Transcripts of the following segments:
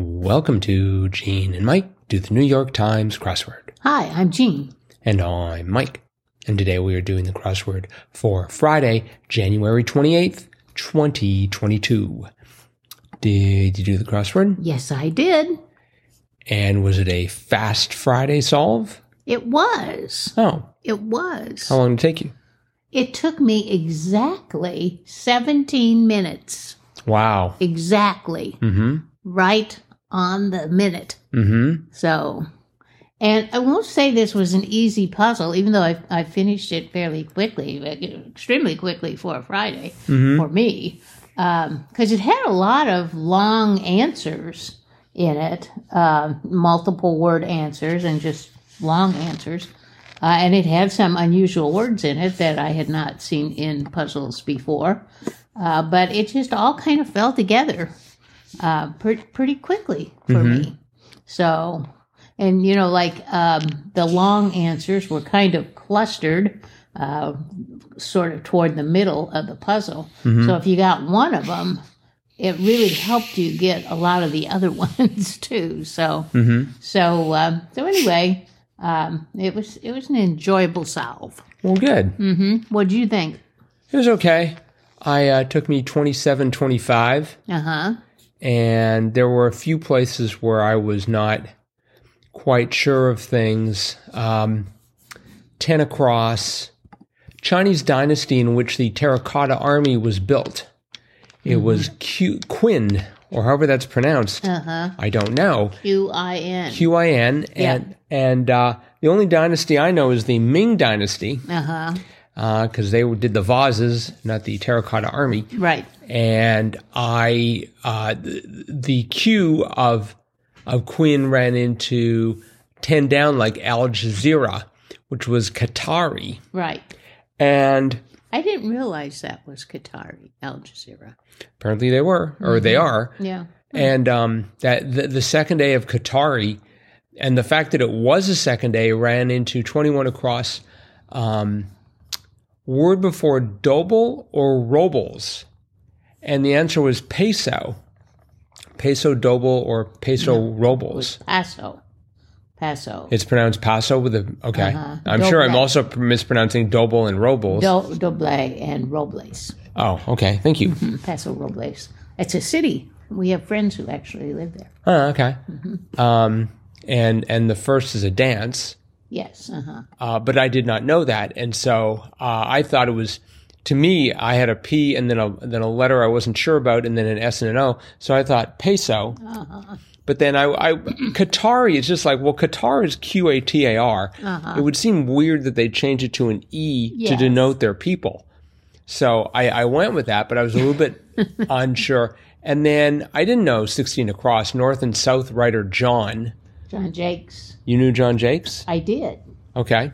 Welcome to Gene and Mike do the New York Times crossword. Hi, I'm Jean. And I'm Mike. And today we are doing the crossword for Friday, January 28th, 2022. Did you do the crossword? Yes, I did. And was it a fast Friday solve? It was. Oh, It was. how long did it take you? It took me exactly 17 minutes. Wow. Exactly. Mm-hmm. Right on the minute. Mm-hmm. So, and I won't say this was an easy puzzle, even though I, I finished it fairly quickly, extremely quickly for a Friday Mm-hmm. for me, because it had a lot of long answers in it, uh, multiple word answers and just long answers. Uh, and it had some unusual words in it that I had not seen in puzzles before. Uh, but it just all kind of fell together uh, pretty, pretty quickly for me. So, and you know, like um, the long answers were kind of clustered, uh, sort of toward the middle of the puzzle. So if you got one of them, it really helped you get a lot of the other ones too. So, Mm-hmm. so, um, so anyway, um, it was it was an enjoyable solve. Well, good. Mm-hmm. What do you think? It was okay. I uh, took me 27, 25. Uh huh. And there were a few places where I was not quite sure of things. Um, Ten across, Chinese dynasty in which the terracotta army was built. It was Q- Qin, or however that's pronounced. Uh huh. I don't know. Q I N. Q I N, and and uh, the only dynasty I know is the Ming dynasty Uh because they did the vases, not the terracotta army Right. and I uh, the, the Q of of Quinn ran into ten down like Al Jazeera, which was Qatari, Right. and I didn't realize that was Qatari, Al Jazeera. apparently they were or they are, Yeah. and um, that the, the second day of Qatari, and the fact that it was a second day ran into twenty one across. Um, word before doble or robles, and the answer was peso. Peso doble or peso robles. Paso. Paso. It's pronounced paso with a okay. Uh-huh. I'm sure I'm also mispronouncing doble and robles. Do, Doble and Robles. oh, okay. Thank you. Paso Robles. It's a city. We have friends who actually live there. Oh, okay. Um, and and the first is a dance, Yes. Uh huh. uh, but I did not know that, and so uh, I thought it was. To me, I had a P and then a then a letter I wasn't sure about, and then an S and an O. So I thought peso. Uh-huh. But then I, I Qatari is just like well, Qatar is Q A T A R. Uh-huh. It would seem weird that they change it to an E to denote their people. So I, I went with that, but I was a little bit unsure. And then I didn't know 16 across, North and South writer John. John Jakes. You knew John Jakes? I did. Okay.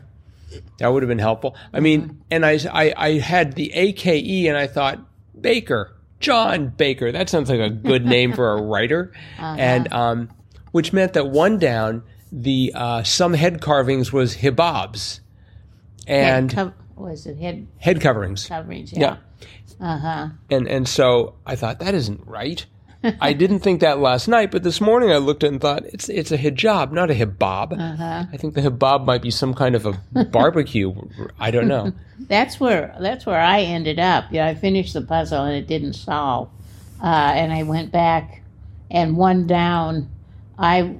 That would have been helpful. I mean, and I, I, I had the AKE and I thought, Baker, John Baker. That sounds like a good name for a writer. And, um, which meant that one down, the, uh, some head carvings was hibabs and head cov- was it head head coverings. coverings? Yeah. Yeah. Uh huh. And, and so I thought, that isn't right. I didn't think that last night, but this morning I looked at it and thought, it's, it's a hijab, not a hibab. Uh-huh. I think the hibab might be some kind of a barbecue. I don't know. That's where that's where I ended up. Yeah, I finished the puzzle and it didn't solve, uh, and I went back and one down. I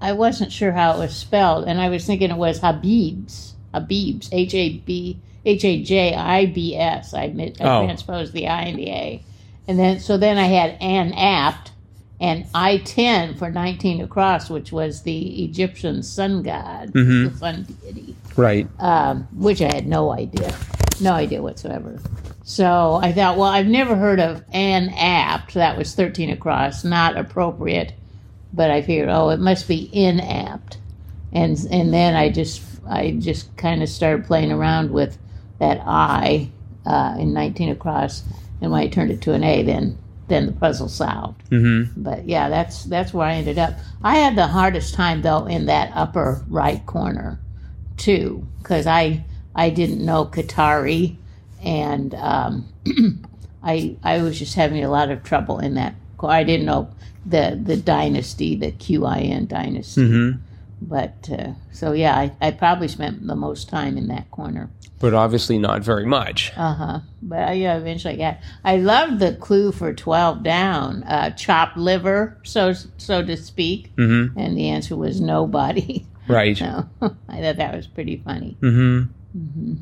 I wasn't sure how it was spelled, and I was thinking it was Habibs. Habibs. H A B H A J I B S. I I Oh. transposed the I and the A, and then so then I had an apt and I ten for nineteen across, which was the Egyptian sun god, the sun deity Right. um, which I had no idea, no idea whatsoever. So I thought, well, I've never heard of an apt. That was 13 across, not appropriate. But I figured, oh, it must be inapt. And and then I just I just kind of started playing around with that I uh, in 19 across, and when I turned it to an A, then then the puzzle solved. Mm-hmm. But yeah, that's that's where I ended up. I had the hardest time though in that upper right corner, too, because I I didn't know Qatari, and um, I I was just having a lot of trouble in that I didn't know the the dynasty, the QIN dynasty. Mm-hmm. But uh, so yeah, I, I probably spent the most time in that corner. But obviously not very much. Uh huh. But I yeah, eventually got. I loved the clue for twelve down, uh, chopped liver, so so to speak. Mm-hmm. And the answer was nobody. Right. so I thought that was pretty funny. Mm-hmm.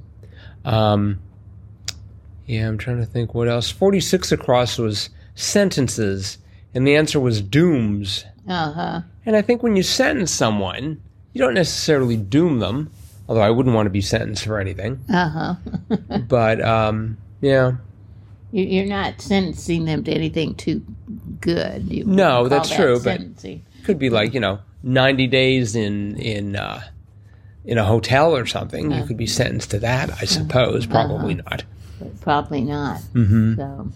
Um, yeah, I'm trying to think what else. 46 across was sentences, and the answer was dooms. Uh huh. And I think when you sentence someone, you don't necessarily doom them, although I wouldn't want to be sentenced for anything. Uh huh. But um, yeah, You- You're not sentencing them to anything too good. You No, that's that true, but- sentencing. could be like you know 90 days in in uh, in a hotel or something. You could be sentenced to that, I suppose. Probably not. Probably not. Mm-hmm. So,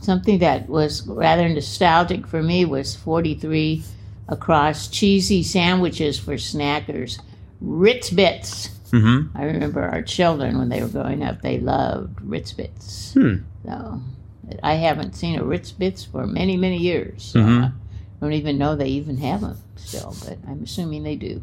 something that was rather nostalgic for me was 43 across cheesy sandwiches for snackers. Ritz Bits. Mm-hmm. I remember our children when they were growing up, they loved Ritz Bits. Hmm. So, I haven't seen a Ritz Bits for many, many years. So Mhm. I don't even know they even have them still, but I'm assuming they do.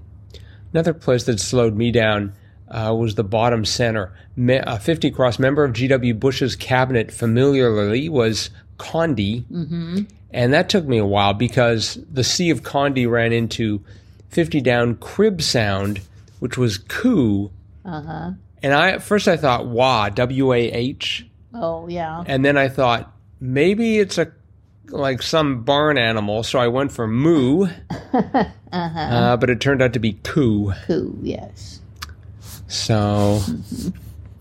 Another place that slowed me down uh, was the bottom center. Me- a 50 cross member of G.W. Bush's cabinet familiarly was Condi, Mm-hmm. and that took me a while because the C of Condi ran into 50 down crib sound, which was coo. Uh huh. And I at first I thought wah, W A H, Oh, yeah. and then I thought maybe it's a like some barn animal, so I went for moo, Uh-huh. uh, but it turned out to be coo. Cool, yes. So,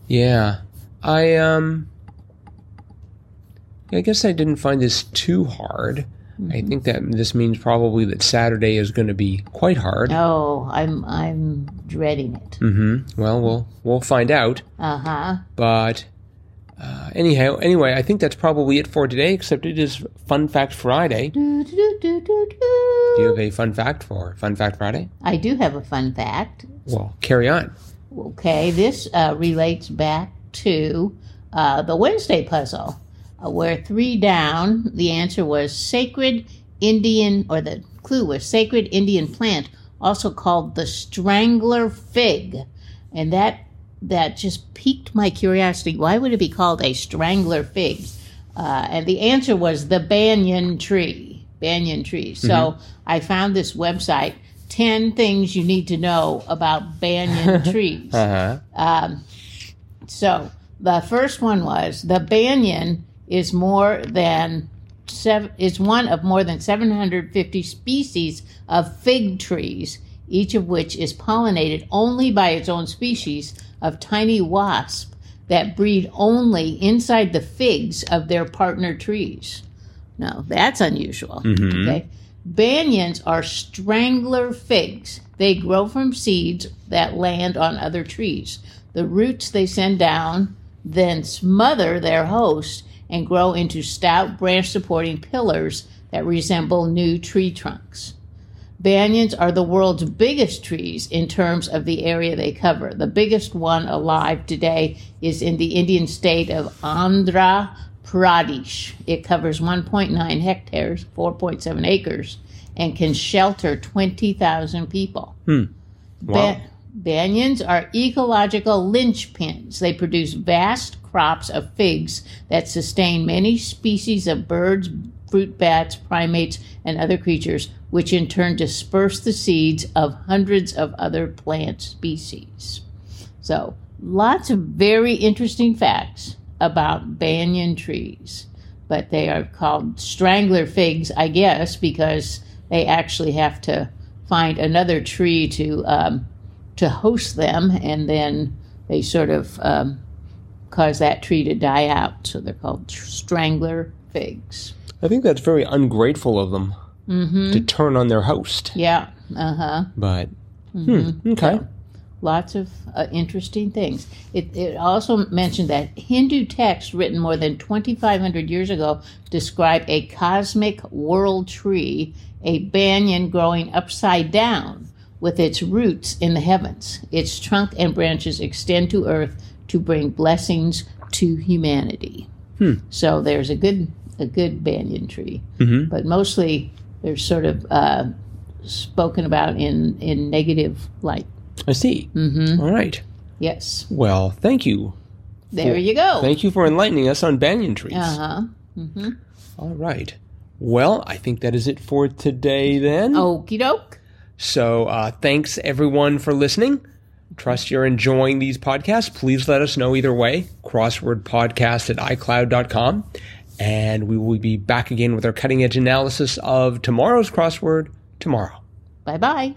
yeah, I um, I guess I didn't find this too hard. I think that this means probably that Saturday is going to be quite hard. Oh, I'm I'm dreading it. hmm Well, we'll we'll find out. Uh huh. But uh, anyhow, anyway, I think that's probably it for today. Except it is Fun Fact Friday. Do, do, do, do, do, Do you have a fun fact for Fun Fact Friday? I do have a fun fact. Well, carry on. Okay, this uh, relates back to uh, the Wednesday puzzle, uh, where three down, the answer was sacred Indian, or the clue was sacred Indian plant, also called the strangler fig, and that that just piqued my curiosity. Why would it be called a strangler fig? Uh, and the answer was the banyan tree. Banyan tree. So I found this website. 10 things you need to know about banyan trees. Uh huh. Um, so the first one was the banyan is more than seven, is one of more than 750 species of fig trees, each of which is pollinated only by its own species of tiny wasp that breed only inside the figs of their partner trees. Now that's unusual. Okay. Banyans are strangler figs. They grow from seeds that land on other trees. The roots they send down then smother their host and grow into stout branch supporting pillars that resemble new tree trunks. Banyans are the world's biggest trees in terms of the area they cover. The biggest one alive today is in the Indian state of Andhra Pradesh. It covers 1.9 hectares, 4.7 acres, and can shelter 20,000 people. Hmm. Wow. Ba- banyans are ecological linchpins. They produce vast crops of figs that sustain many species of birds, fruit bats, primates, and other creatures, which in turn disperse the seeds of hundreds of other plant species. So, lots of very interesting facts about banyan trees. But they are called strangler figs, I guess, because they actually have to find another tree to um, to host them, and then they sort of um, cause that tree to die out. So they're called strangler figs. I think that's very ungrateful of them to turn on their host. Yeah. Uh huh. But hmm, okay. Lots of uh, interesting things. It, it also mentioned that Hindu texts written more than 2,500 years ago describe a cosmic world tree, a banyan growing upside down with its roots in the heavens. Its trunk and branches extend to earth to bring blessings to humanity. So there's a good a good banyan tree. Mhm. But mostly they're sort of uh, spoken about in, in negative light. I see. Mm-hmm. right. Yes. Well, thank you. There you go. Thank you for enlightening us on banyan trees. Uh huh. All right. Well, I think that is it for today then. Okie doke. So uh, thanks everyone for listening. Trust you're enjoying these podcasts. Please let us know either way. Crosswordpodcast at iCloud.com. And we will be back again with our cutting edge analysis of tomorrow's crossword tomorrow. Bye bye.